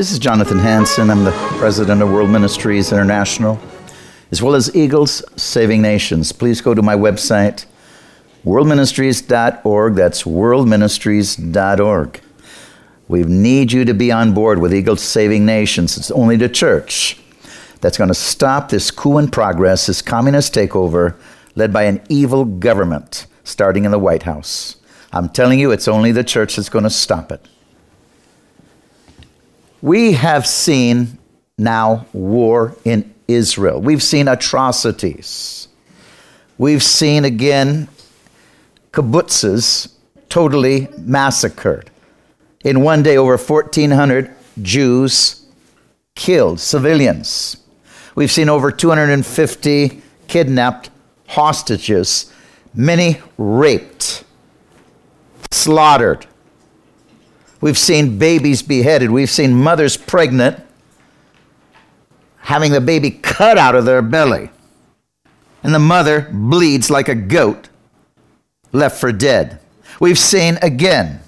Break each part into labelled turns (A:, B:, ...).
A: This is Jonathan Hansen. I'm the president of World Ministries International, as well as Eagles Saving Nations. Please go to my website, worldministries.org. That's worldministries.org. We need you to be on board with Eagles Saving Nations. It's only the church that's going to stop this coup in progress, this communist takeover led by an evil government starting in the White House. I'm telling you, it's only the church that's going to stop it. We have seen now war in Israel. We've seen atrocities. We've seen again kibbutzes totally massacred. In one day, over 1,400 Jews killed, civilians. We've seen over 250 kidnapped hostages, many raped, slaughtered. We've seen babies beheaded. We've seen mothers pregnant having the baby cut out of their belly. And the mother bleeds like a goat, left for dead. We've seen again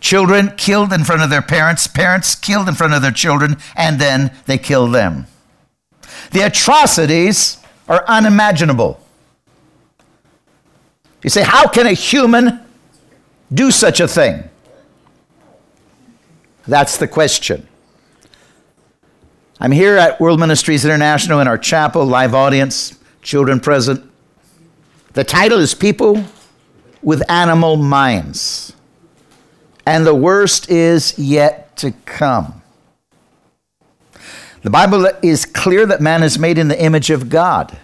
A: children killed in front of their parents, parents killed in front of their children, and then they kill them. The atrocities are unimaginable. You say, how can a human do such a thing? That's the question. I'm here at World Ministries International in our chapel, live audience, children present. The title is People with Animal Minds. And the worst is yet to come. The Bible is clear that man is made in the image of God.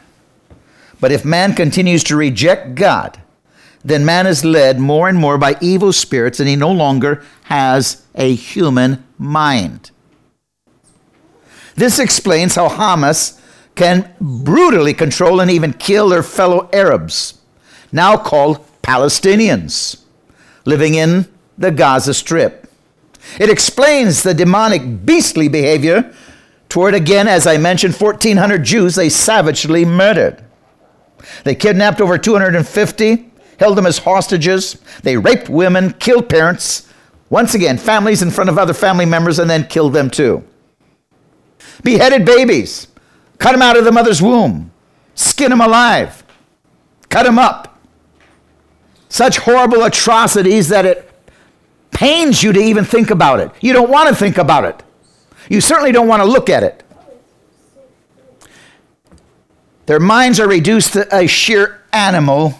A: But if man continues to reject God, then man is led more and more by evil spirits and he no longer has a human mind. This explains how Hamas can brutally control and even kill their fellow Arabs, now called Palestinians, living in the Gaza Strip. It explains the demonic, beastly behavior toward, again, as I mentioned, 1,400 Jews they savagely murdered. They kidnapped over 250 held them as hostages. They raped women, killed parents, once again, families in front of other family members, and then killed them too. Beheaded babies, cut them out of the mother's womb, skin them alive, cut them up. Such horrible atrocities that it pains you to even think about it. You don't want to think about it. You certainly don't want to look at it. Their minds are reduced to a sheer animal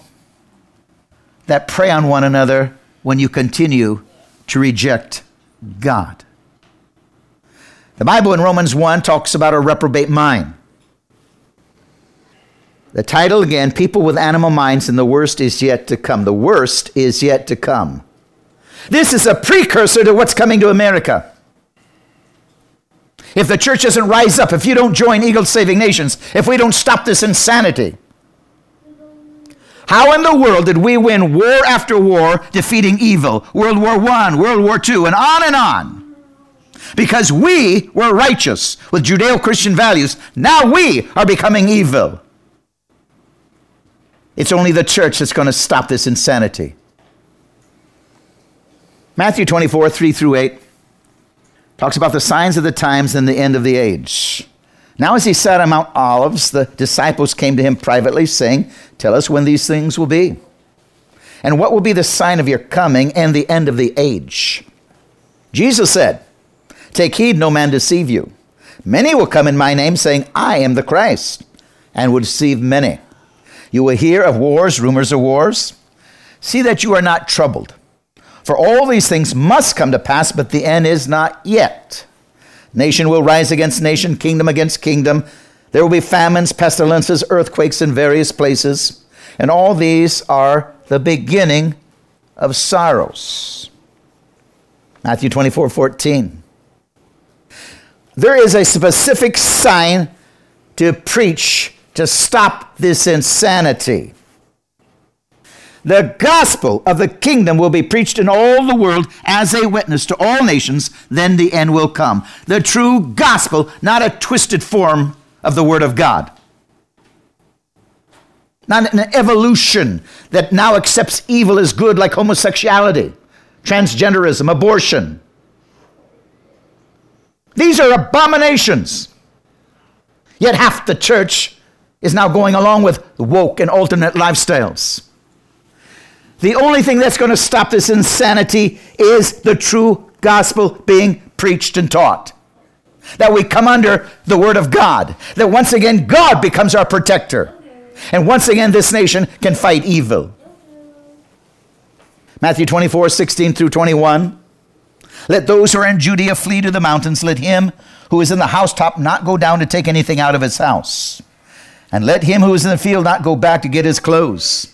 A: that prey on one another when you continue to reject God. The Bible in Romans 1 talks about a reprobate mind. The title again, People with Animal Minds, and the worst is yet to come. The worst is yet to come. This is a precursor to what's coming to America. If the church doesn't rise up, if you don't join Eagle Saving Nations, if we don't stop this insanity, how in the world did we win war after war defeating evil? World War I, World War II, and on and on. Because we were righteous with Judeo Christian values. Now we are becoming evil. It's only the church that's going to stop this insanity. Matthew 24, 3 through 8 talks about the signs of the times and the end of the age. Now, as he sat on Mount Olives, the disciples came to him privately, saying, Tell us when these things will be. And what will be the sign of your coming and the end of the age? Jesus said, Take heed, no man deceive you. Many will come in my name, saying, I am the Christ, and will deceive many. You will hear of wars, rumors of wars. See that you are not troubled. For all these things must come to pass, but the end is not yet. Nation will rise against nation, kingdom against kingdom. There will be famines, pestilences, earthquakes in various places. And all these are the beginning of sorrows. Matthew 24 14. There is a specific sign to preach to stop this insanity. The gospel of the kingdom will be preached in all the world as a witness to all nations, then the end will come. The true gospel, not a twisted form of the word of God. Not an evolution that now accepts evil as good, like homosexuality, transgenderism, abortion. These are abominations. Yet half the church is now going along with woke and alternate lifestyles. The only thing that's going to stop this insanity is the true gospel being preached and taught. That we come under the word of God. That once again, God becomes our protector. And once again, this nation can fight evil. Matthew 24, 16 through 21. Let those who are in Judea flee to the mountains. Let him who is in the housetop not go down to take anything out of his house. And let him who is in the field not go back to get his clothes.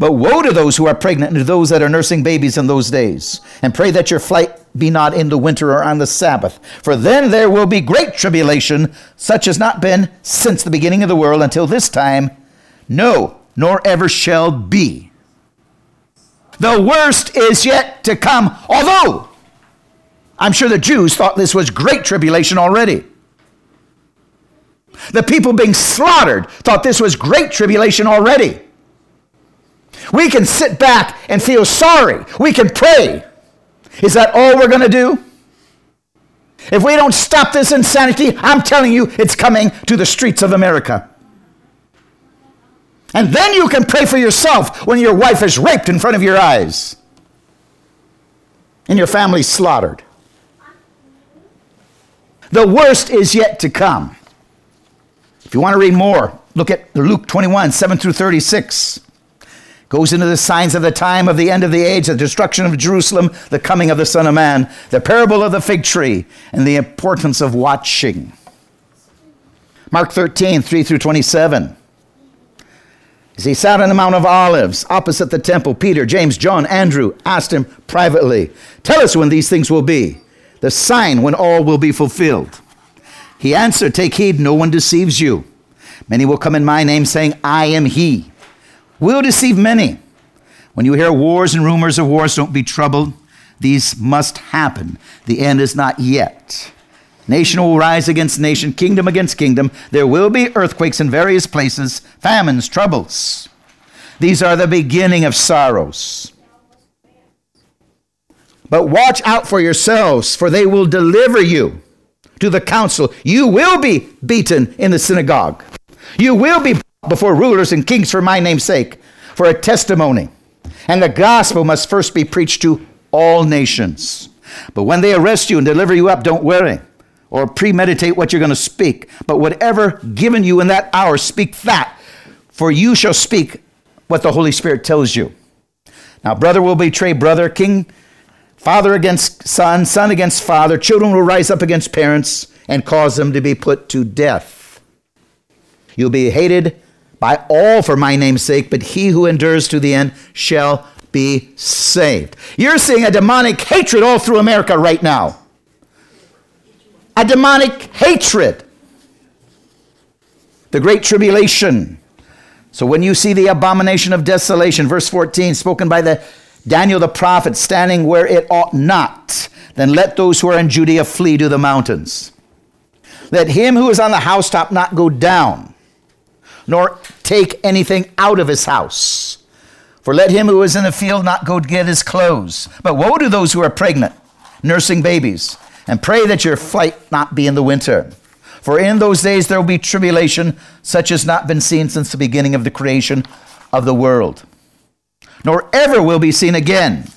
A: But woe to those who are pregnant and to those that are nursing babies in those days. And pray that your flight be not in the winter or on the Sabbath. For then there will be great tribulation, such as not been since the beginning of the world until this time. No, nor ever shall be. The worst is yet to come, although I'm sure the Jews thought this was great tribulation already. The people being slaughtered thought this was great tribulation already. We can sit back and feel sorry. We can pray. Is that all we're going to do? If we don't stop this insanity, I'm telling you, it's coming to the streets of America. And then you can pray for yourself when your wife is raped in front of your eyes and your family slaughtered. The worst is yet to come. If you want to read more, look at Luke 21, 7 through 36. Goes into the signs of the time of the end of the age, the destruction of Jerusalem, the coming of the Son of Man, the parable of the fig tree, and the importance of watching. Mark 13, 3 through 27. As he sat on the Mount of Olives opposite the temple, Peter, James, John, Andrew asked him privately, Tell us when these things will be, the sign when all will be fulfilled. He answered, Take heed, no one deceives you. Many will come in my name, saying, I am he. Will deceive many. When you hear wars and rumors of wars, don't be troubled. These must happen. The end is not yet. Nation will rise against nation, kingdom against kingdom. There will be earthquakes in various places, famines, troubles. These are the beginning of sorrows. But watch out for yourselves, for they will deliver you to the council. You will be beaten in the synagogue. You will be before rulers and kings for my name's sake, for a testimony. And the gospel must first be preached to all nations. But when they arrest you and deliver you up, don't worry or premeditate what you're going to speak. But whatever given you in that hour, speak that, for you shall speak what the Holy Spirit tells you. Now, brother will betray brother, king, father against son, son against father, children will rise up against parents and cause them to be put to death. You'll be hated by all for my name's sake, but he who endures to the end shall be saved. You're seeing a demonic hatred all through America right now a demonic hatred. The great tribulation. So when you see the abomination of desolation, verse 14, spoken by the Daniel the prophet, standing where it ought not, then let those who are in Judea flee to the mountains. Let him who is on the housetop not go down, nor take anything out of his house. For let him who is in the field not go to get his clothes. But woe to those who are pregnant, nursing babies and pray that your flight not be in the winter. For in those days there will be tribulation, such as not been seen since the beginning of the creation of the world, nor ever will be seen again.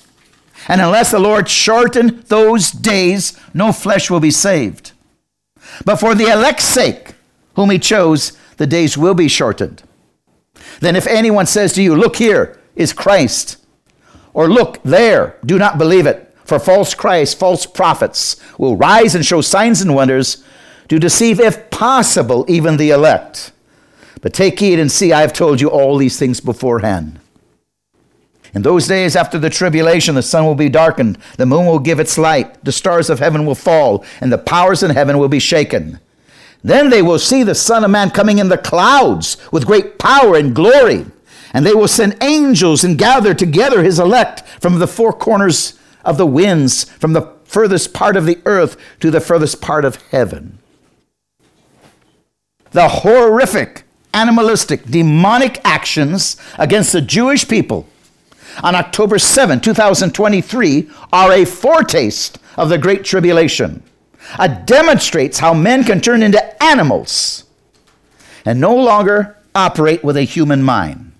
A: And unless the Lord shorten those days, no flesh will be saved. But for the elect's sake, whom he chose, the days will be shortened. Then if anyone says to you, Look here is Christ, or Look there, do not believe it. For false Christ, false prophets will rise and show signs and wonders to deceive, if possible, even the elect. But take heed and see, I have told you all these things beforehand. In those days after the tribulation, the sun will be darkened, the moon will give its light, the stars of heaven will fall, and the powers in heaven will be shaken. Then they will see the Son of Man coming in the clouds with great power and glory. And they will send angels and gather together his elect from the four corners of the winds from the furthest part of the earth to the furthest part of heaven. The horrific, animalistic, demonic actions against the Jewish people on October 7, 2023, are a foretaste of the Great Tribulation. Uh, demonstrates how men can turn into animals and no longer operate with a human mind.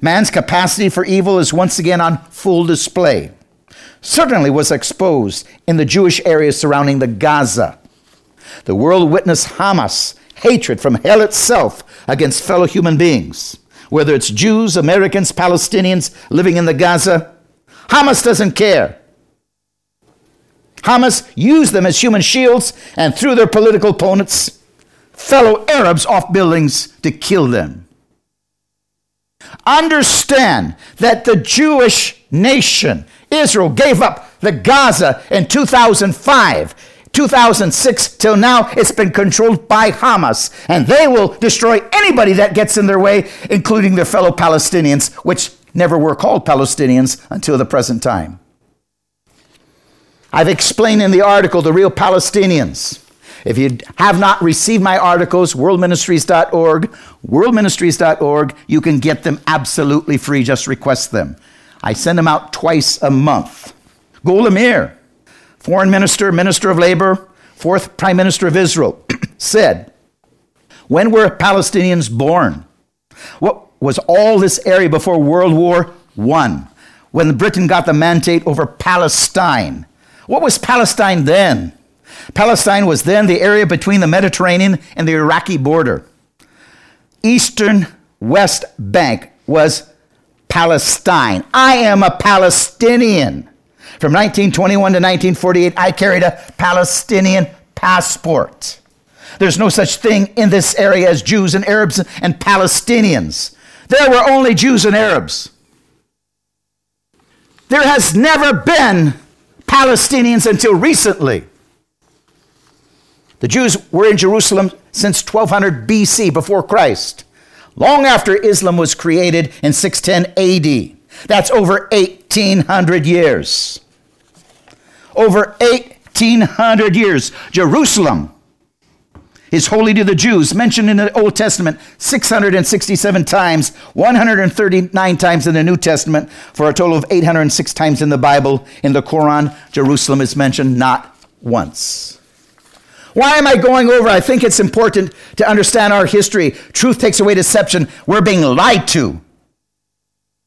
A: Man's capacity for evil is once again on full display. Certainly was exposed in the Jewish areas surrounding the Gaza. The world witnessed Hamas hatred from hell itself against fellow human beings, whether it's Jews, Americans, Palestinians living in the Gaza. Hamas doesn't care. Hamas used them as human shields and threw their political opponents, fellow Arabs, off buildings to kill them. Understand that the Jewish nation, Israel, gave up the Gaza in 2005. 2006 till now, it's been controlled by Hamas, and they will destroy anybody that gets in their way, including their fellow Palestinians, which never were called Palestinians until the present time. I've explained in the article the real Palestinians. If you have not received my articles, worldministries.org, worldministries.org, you can get them absolutely free. Just request them. I send them out twice a month. Golda Meir, foreign minister, minister of labor, fourth prime minister of Israel, said, When were Palestinians born? What was all this area before World War I, when Britain got the mandate over Palestine? What was Palestine then? Palestine was then the area between the Mediterranean and the Iraqi border. Eastern West Bank was Palestine. I am a Palestinian. From 1921 to 1948, I carried a Palestinian passport. There's no such thing in this area as Jews and Arabs and Palestinians. There were only Jews and Arabs. There has never been Palestinians until recently. The Jews were in Jerusalem since 1200 BC, before Christ, long after Islam was created in 610 AD. That's over 1800 years. Over 1800 years. Jerusalem is holy to the Jews, mentioned in the Old Testament 667 times, 139 times in the New Testament, for a total of 806 times in the Bible. In the Quran, Jerusalem is mentioned not once. Why am I going over? I think it's important to understand our history. Truth takes away deception. We're being lied to.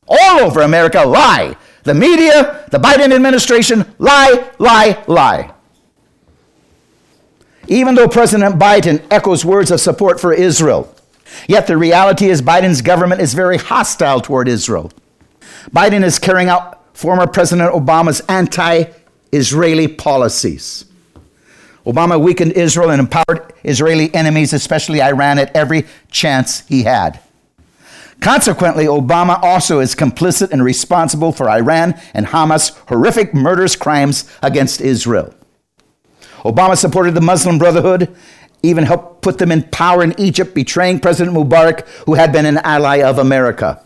A: All over America, lie. The media, the Biden administration, lie, lie, lie. Even though President Biden echoes words of support for Israel, yet the reality is Biden's government is very hostile toward Israel. Biden is carrying out former President Obama's anti Israeli policies. Obama weakened Israel and empowered Israeli enemies, especially Iran, at every chance he had. Consequently, Obama also is complicit and responsible for Iran and Hamas' horrific murderous crimes against Israel. Obama supported the Muslim Brotherhood, even helped put them in power in Egypt, betraying President Mubarak, who had been an ally of America.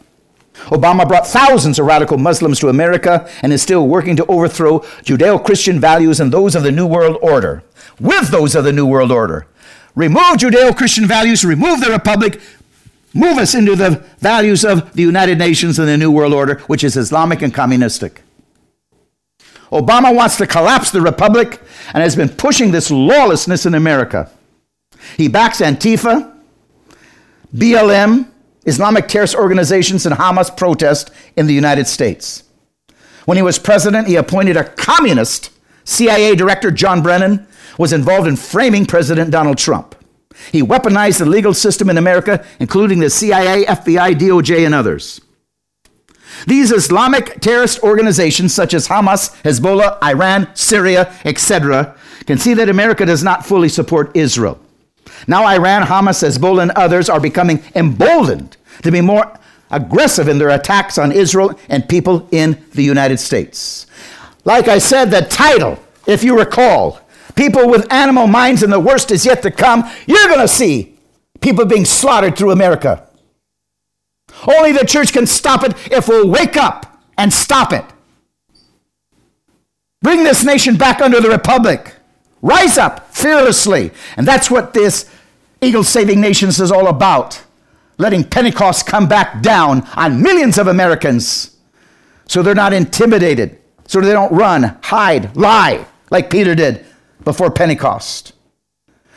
A: Obama brought thousands of radical Muslims to America and is still working to overthrow Judeo Christian values and those of the New World Order, with those of the New World Order. Remove Judeo Christian values, remove the Republic, move us into the values of the United Nations and the New World Order, which is Islamic and communistic. Obama wants to collapse the Republic and has been pushing this lawlessness in America. He backs Antifa, BLM, Islamic terrorist organizations, and Hamas protest in the United States. When he was president, he appointed a communist CIA director, John Brennan, was involved in framing President Donald Trump. He weaponized the legal system in America, including the CIA, FBI, DOJ, and others. These Islamic terrorist organizations, such as Hamas, Hezbollah, Iran, Syria, etc., can see that America does not fully support Israel. Now, Iran, Hamas, Hezbollah, and others are becoming emboldened to be more aggressive in their attacks on Israel and people in the United States. Like I said, the title, if you recall, People with Animal Minds and the Worst is Yet to Come, you're going to see people being slaughtered through America. Only the church can stop it if we'll wake up and stop it. Bring this nation back under the republic. Rise up fearlessly. And that's what this Eagle Saving Nations is all about. Letting Pentecost come back down on millions of Americans so they're not intimidated, so they don't run, hide, lie like Peter did. before Pentecost.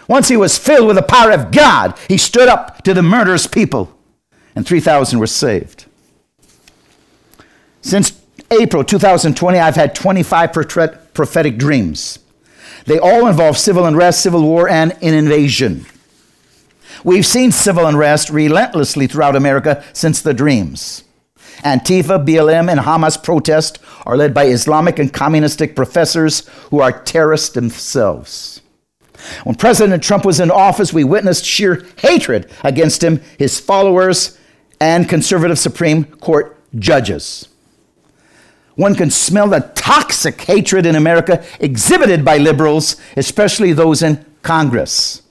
A: Once he was filled with the power of God, he stood up to the murderous people, and 3,000 were saved. Since April 2020, I've had 25 prophetic dreams. They all involve civil unrest, civil war, and an invasion. We've seen civil unrest relentlessly throughout America since the dreams. Antifa, BLM, and Hamas protest are led by Islamic and communistic professors who are terrorists themselves. When President Trump was in office, we witnessed sheer hatred against him, his followers, and conservative Supreme Court judges. One can smell the toxic hatred in America exhibited by liberals, especially those in Congress.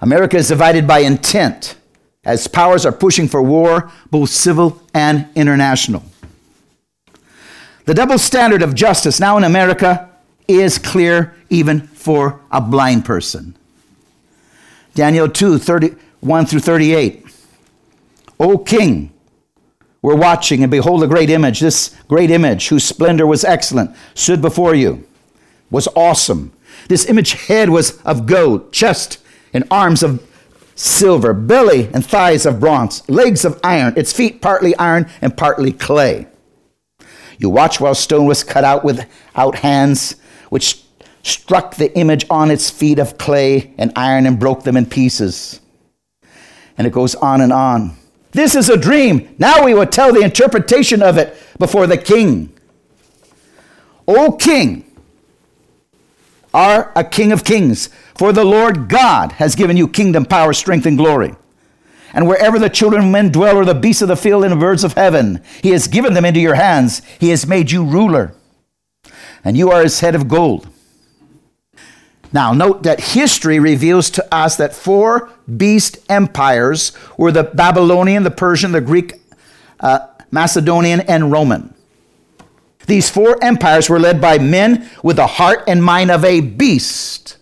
A: America is divided by intent as powers are pushing for war, both civil and international. The double standard of justice now in America is clear even for a blind person. Daniel 2 31 through 38. O king, we're watching, and behold, a great image. This great image, whose splendor was excellent, stood before you, was awesome. This image head was of gold, chest and arms of silver, belly and thighs of bronze, legs of iron, its feet partly iron and partly clay. You watch while stone was cut out without hands, which struck the image on its feet of clay and iron and broke them in pieces. And it goes on and on. This is a dream. Now we will tell the interpretation of it before the king. O king, are a king of kings, for the Lord God has given you kingdom, power, strength, and glory. And wherever the children of men dwell, or the beasts of the field and the birds of heaven, he has given them into your hands. He has made you ruler. And you are his head of gold. Now, note that history reveals to us that four beast empires were the Babylonian, the Persian, the Greek, uh, Macedonian, and Roman. These four empires were led by men with the heart and mind of a beast.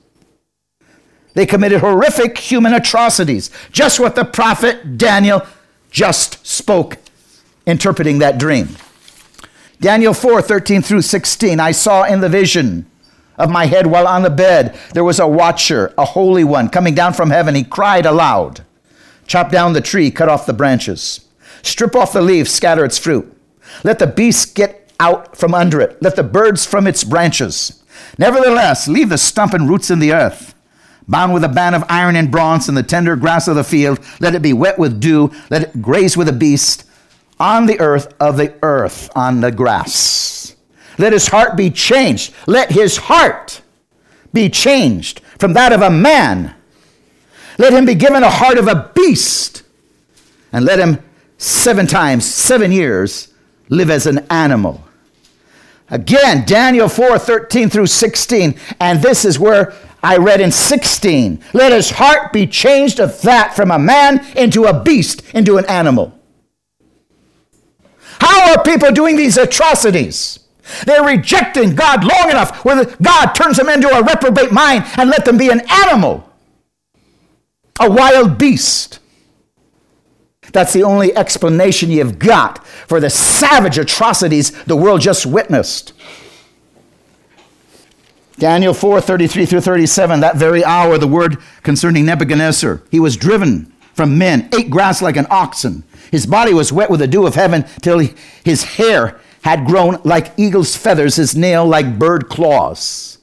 A: They committed horrific human atrocities, just what the prophet Daniel just spoke, interpreting that dream. Daniel 4 13 through 16. I saw in the vision of my head while on the bed. There was a watcher, a holy one, coming down from heaven. He cried aloud Chop down the tree, cut off the branches, strip off the leaves, scatter its fruit. Let the beasts get out from under it, let the birds from its branches. Nevertheless, leave the stump and roots in the earth. Bound with a band of iron and bronze in the tender grass of the field, let it be wet with dew, let it graze with a beast on the earth of the earth, on the grass. Let his heart be changed. Let his heart be changed from that of a man. Let him be given a heart of a beast. And let him seven times, seven years, live as an animal. Again, Daniel 4 13 through 16. And this is where I read in 16. Let his heart be changed of that from a man into a beast, into an animal. How are people doing these atrocities? They're rejecting God long enough where God turns them into a reprobate mind and let them be an animal, a wild beast. That's the only explanation you've got for the savage atrocities the world just witnessed. Daniel 4 33 through 37, that very hour, the word concerning Nebuchadnezzar. He was driven from men, ate grass like an oxen. His body was wet with the dew of heaven till his hair had grown like eagle's feathers, his nail like bird claws.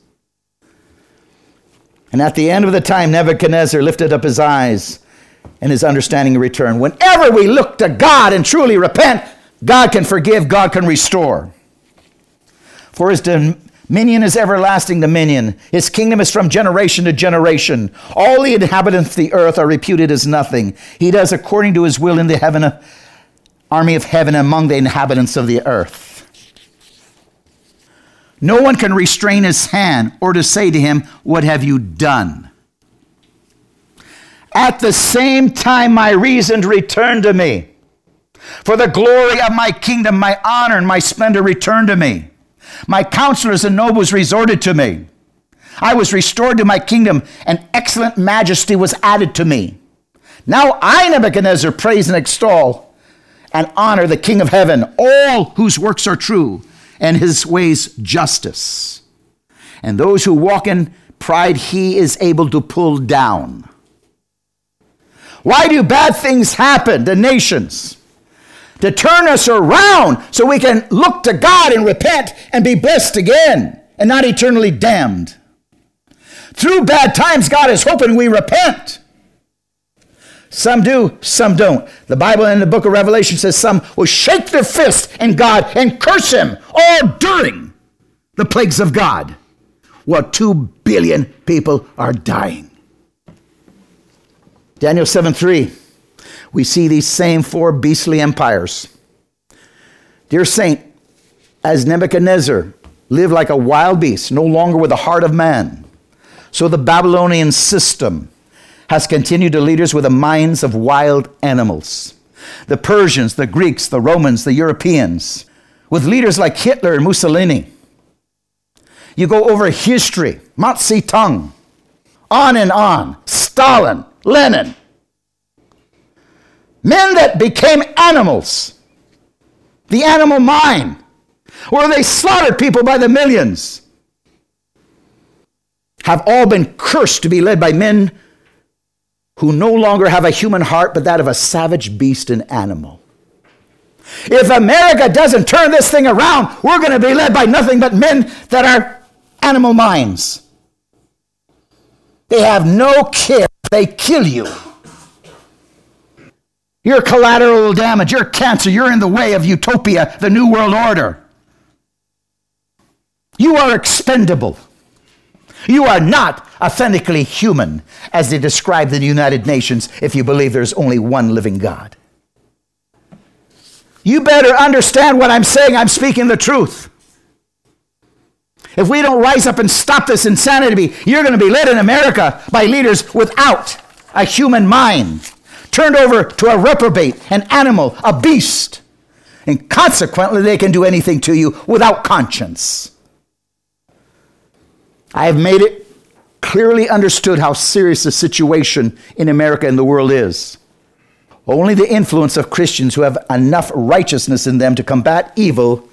A: And at the end of the time, Nebuchadnezzar lifted up his eyes and his understanding returned. Whenever we look to God and truly repent, God can forgive, God can restore. For his dominion is everlasting dominion. His kingdom is from generation to generation. All the inhabitants of the earth are reputed as nothing. He does according to his will in the heaven, army of heaven among the inhabitants of the earth. No one can restrain his hand or to say to him, What have you done? At the same time, my reason returned to me. For the glory of my kingdom, my honor and my splendor returned to me. My counselors and nobles resorted to me. I was restored to my kingdom, and excellent majesty was added to me. Now I, Nebuchadnezzar, praise and extol and honor the King of heaven, all whose works are true and his ways justice. And those who walk in pride, he is able to pull down. Why do bad things happen to nations? To turn us around so we can look to God and repent and be blessed again and not eternally damned. Through bad times, God is hoping we repent. Some do, some don't. The Bible in the book of Revelation says some will shake their fist in God and curse Him all during the plagues of God. Well, two billion people are dying. Daniel 7 3, we see these same four beastly empires. Dear Saint, as Nebuchadnezzar lived like a wild beast, no longer with the heart of man, so the Babylonian system has continued to lead us with the minds of wild animals. The Persians, the Greeks, the Romans, the Europeans, with leaders like Hitler and Mussolini. You go over history, Mao Zedong, on and on, Stalin, Lenin. Men that became animals, the animal mind, where they slaughtered people by the millions, have all been cursed to be led by men who no longer have a human heart but that of a savage beast and animal. If America doesn't turn this thing around, we're going to be led by nothing but men that are animal minds. They have no care, they kill you. You're collateral damage, you're cancer, you're in the way of utopia, the New World Order. You are expendable. You are not authentically human, as they describe the United Nations, if you believe there's only one living God. You better understand what I'm saying. I'm speaking the truth. If we don't rise up and stop this insanity, you're going to be led in America by leaders without a human mind, turned over to a reprobate, an animal, a beast. And consequently, they can do anything to you without conscience. I have made it clearly understood how serious the situation in America and the world is. Only the influence of Christians who have enough righteousness in them to combat evil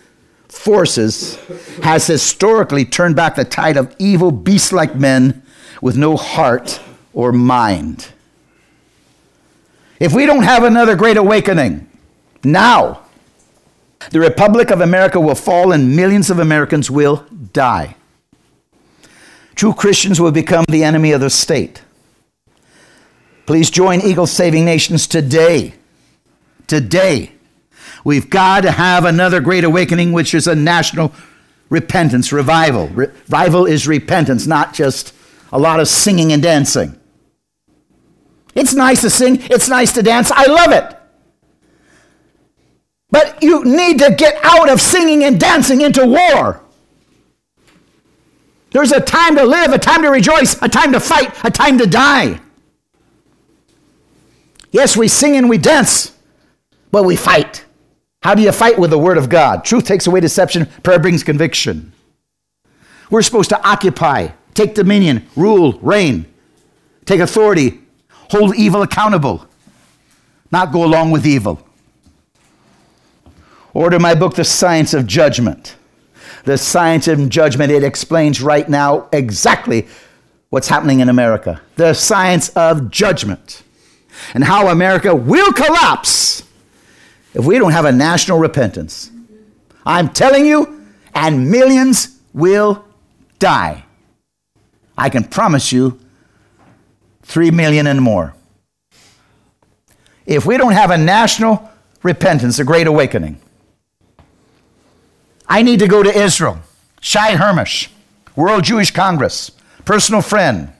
A: forces has historically turned back the tide of evil, beast like men with no heart or mind. If we don't have another great awakening now, the Republic of America will fall and millions of Americans will die. True Christians will become the enemy of the state. Please join Eagle Saving Nations today. Today. We've got to have another great awakening, which is a national repentance, revival. Revival is repentance, not just a lot of singing and dancing. It's nice to sing, it's nice to dance. I love it. But you need to get out of singing and dancing into war. There's a time to live, a time to rejoice, a time to fight, a time to die. Yes, we sing and we dance, but we fight. How do you fight with the Word of God? Truth takes away deception, prayer brings conviction. We're supposed to occupy, take dominion, rule, reign, take authority, hold evil accountable, not go along with evil. Order my book, The Science of Judgment the science of judgment, it explains right now exactly what's happening in America. The science of judgment and how America will collapse if we don't have a national repentance. I'm telling you, and millions will die. I can promise you, three million and more. If we don't have a national repentance, a great awakening, I need to go to Israel. Shai Hermesh, World Jewish Congress, personal friend.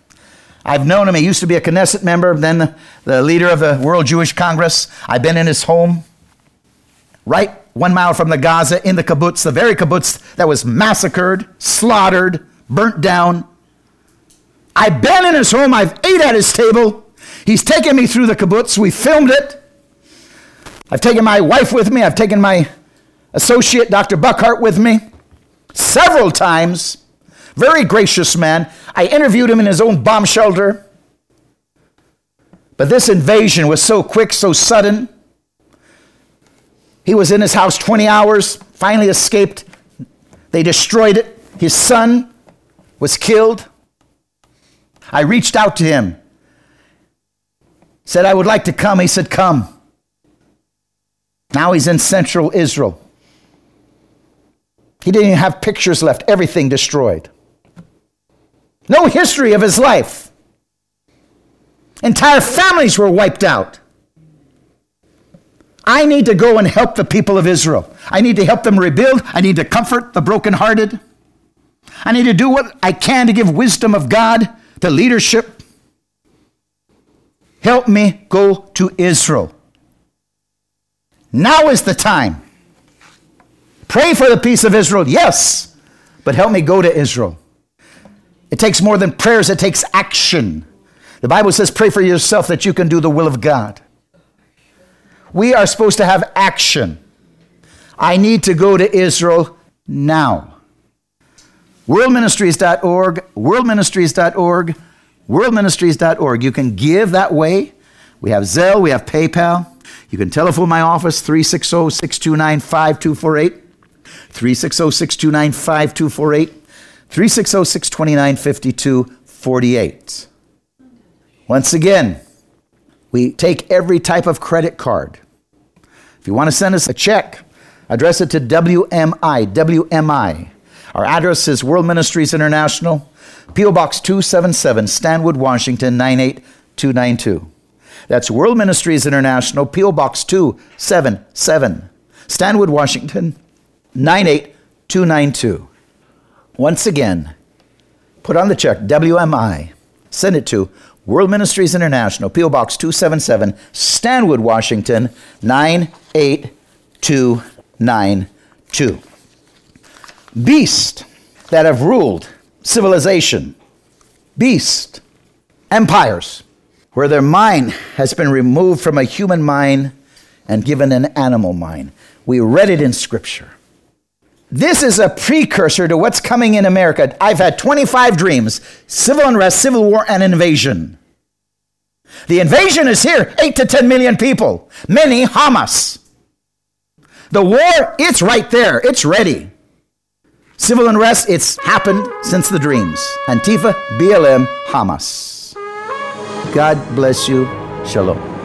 A: I've known him. He used to be a Knesset member, then the, the leader of the World Jewish Congress. I've been in his home, right one mile from the Gaza, in the kibbutz, the very kibbutz that was massacred, slaughtered, burnt down. I've been in his home. I've ate at his table. He's taken me through the kibbutz. We filmed it. I've taken my wife with me. I've taken my associate, Dr. Buckhart, with me several times. Very gracious man. I interviewed him in his own bomb shelter. But this invasion was so quick, so sudden. He was in his house 20 hours, finally escaped. They destroyed it. His son was killed. I reached out to him. Said I would like to come. He said, Come. Now he's in central Israel. He didn't even have pictures left, everything destroyed. No history of his life. Entire families were wiped out. I need to go and help the people of Israel. I need to help them rebuild. I need to comfort the brokenhearted. I need to do what I can to give wisdom of God to leadership. Help me go to Israel. Now is the time. Pray for the peace of Israel, yes, but help me go to Israel. It takes more than prayers, it takes action. The Bible says, pray for yourself that you can do the will of God. We are supposed to have action. I need to go to Israel now. Worldministries.org, worldministries.org, worldministries.org. You can give that way. We have Zelle, we have PayPal. You can telephone my office, 360 629 5248. 360 629 5248. 360 629 5248. Once again, we take every type of credit card. If you want to send us a check, address it to WMI, WMI. Our address is World Ministries International, P.O. Box 277, Stanwood, Washington 98292. That's World Ministries International, P.O. Box 277, Stanwood, Washington 98292. Once again, put on the check WMI, send it to World Ministries International, P.O. Box 277, Stanwood, Washington 98292. Beast that have ruled civilization, beast, empires, where their mind has been removed from a human mind and given an animal mind. We read it in Scripture. This is a precursor to what's coming in America. I've had 25 dreams civil unrest, civil war, and invasion. The invasion is here 8 to 10 million people, many Hamas. The war, it's right there, it's ready. Civil unrest, it's happened since the dreams. Antifa, BLM, Hamas. God bless you. Shalom.